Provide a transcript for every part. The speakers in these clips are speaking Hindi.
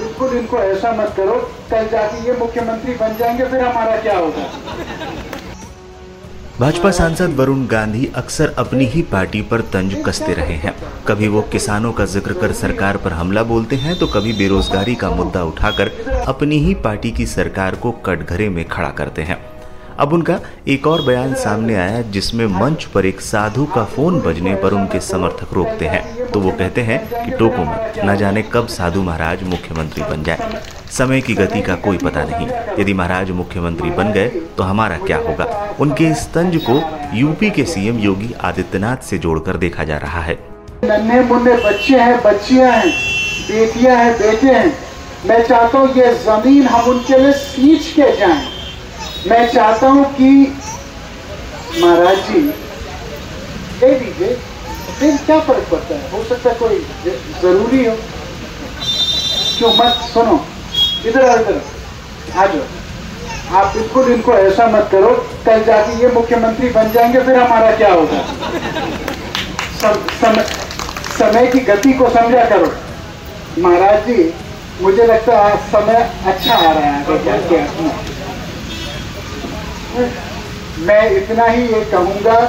बिल्कुल इनको ऐसा मत करो, कल जाके ये मुख्यमंत्री बन जाएँगे, फिर हमारा क्या होगा? भाजपा सांसद वरुण गांधी अक्सर अपनी ही पार्टी पर तंज कसते रहे हैं। कभी वो किसानों का ज़िक्र कर सरकार पर हमला बोलते हैं तो कभी बेरोजगारी का मुद्दा उठाकर अपनी ही पार्टी की सरकार को कटघरे में खड़ा करते हैं। अब उनका एक और बयान सामने आया जिसमें मंच पर एक साधु का फ़ोन बजने पर उनके समर्थक रोकते हैं। तो वो कहते हैं कि टोको मत न जाने कब साधु महाराज मुख्यमंत्री बन जाए। समय की गति का कोई पता नहीं। यदि महाराज मुख्यमंत्री बन गए तो हमारा क्या होगा? उनके इस तंज को यूपी के सीएम योगी आदित्यनाथ से जोड़कर देखा जा रहा है। नन्हे मुन्ने बच्चे हैं, बच्चियाँ हैं, बेटियाँ हैं, बेटे हैं। मैं चाहता हूँ ये ज़मीन हम उनके लिए सींच के जाएँ। मैं चाहता हूँ कि महाराज जी दे दीजिए। फिर क्या फ़र्क पड़ता है? हो सकता है कोई ज़रूरी हो। क्यों? मत सुनो। इधर आओ इधर आ जाओ। आप बिल्कुल इनको ऐसा मत करो। कल जाके ये मुख्यमंत्री बन जाएँगे फिर हमारा क्या होगा? सम, सम, समय की गति को समझा करो। महाराज जी मुझे लगता है समय अच्छा आ रहा है। मैं इतना ही ये कहूँगा।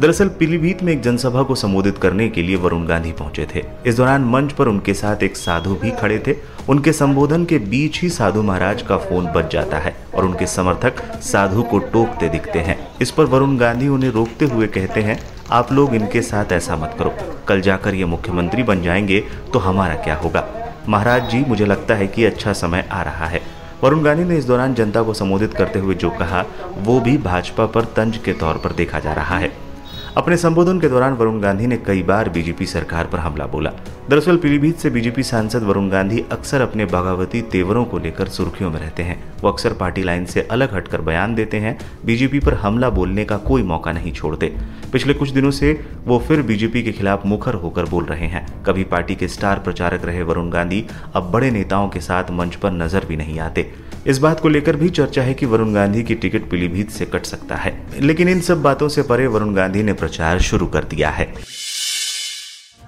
दरअसल पीलीभीत में एक जनसभा को संबोधित करने के लिए वरुण गांधी पहुँचे थे। इस दौरान मंच पर उनके साथ एक साधु भी खड़े थे। उनके संबोधन के बीच ही साधु महाराज का फ़ोन बच जाता है और उनके समर्थक साधु को टोकते दिखते हैं। इस पर वरुण गांधी उन्हें रोकते हुए कहते हैं, आप लोग इनके साथ ऐसा मत करो। कल जाकर ये मुख्यमंत्री बन जाएँगे तो हमारा क्या होगा? महाराज जी, मुझे लगता है कि अच्छा समय आ रहा है। वरुण गांधी ने इस दौरान जनता को संबोधित करते हुए जो कहा, वो भी भाजपा पर तंज के तौर पर देखा जा रहा है। अपने संबोधन के दौरान वरुण गांधी ने कई बार बीजेपी सरकार पर हमला बोला। दरअसल पीलीभीत से बीजेपी सांसद वरुण गांधी अक्सर अपने बगावती तेवरों को लेकर सुर्खियों में रहते हैं। वो अक्सर पार्टी लाइन से अलग हटकर बयान देते हैं, बीजेपी पर हमला बोलने का कोई मौका नहीं छोड़ते। पिछले कुछ दिनों से वो फिर बीजेपी के खिलाफ मुखर होकर बोल रहे हैं। कभी पार्टी के स्टार प्रचारक रहे वरुण गांधी, अब बड़े नेताओं के साथ मंच पर नज़र भी नहीं आते। इस बात को लेकर भी चर्चा है कि वरुण गांधी की टिकट पीलीभीत से कट सकता है। लेकिन इन सब बातों से परे वरुण गांधी ने प्रचार शुरू कर दिया है।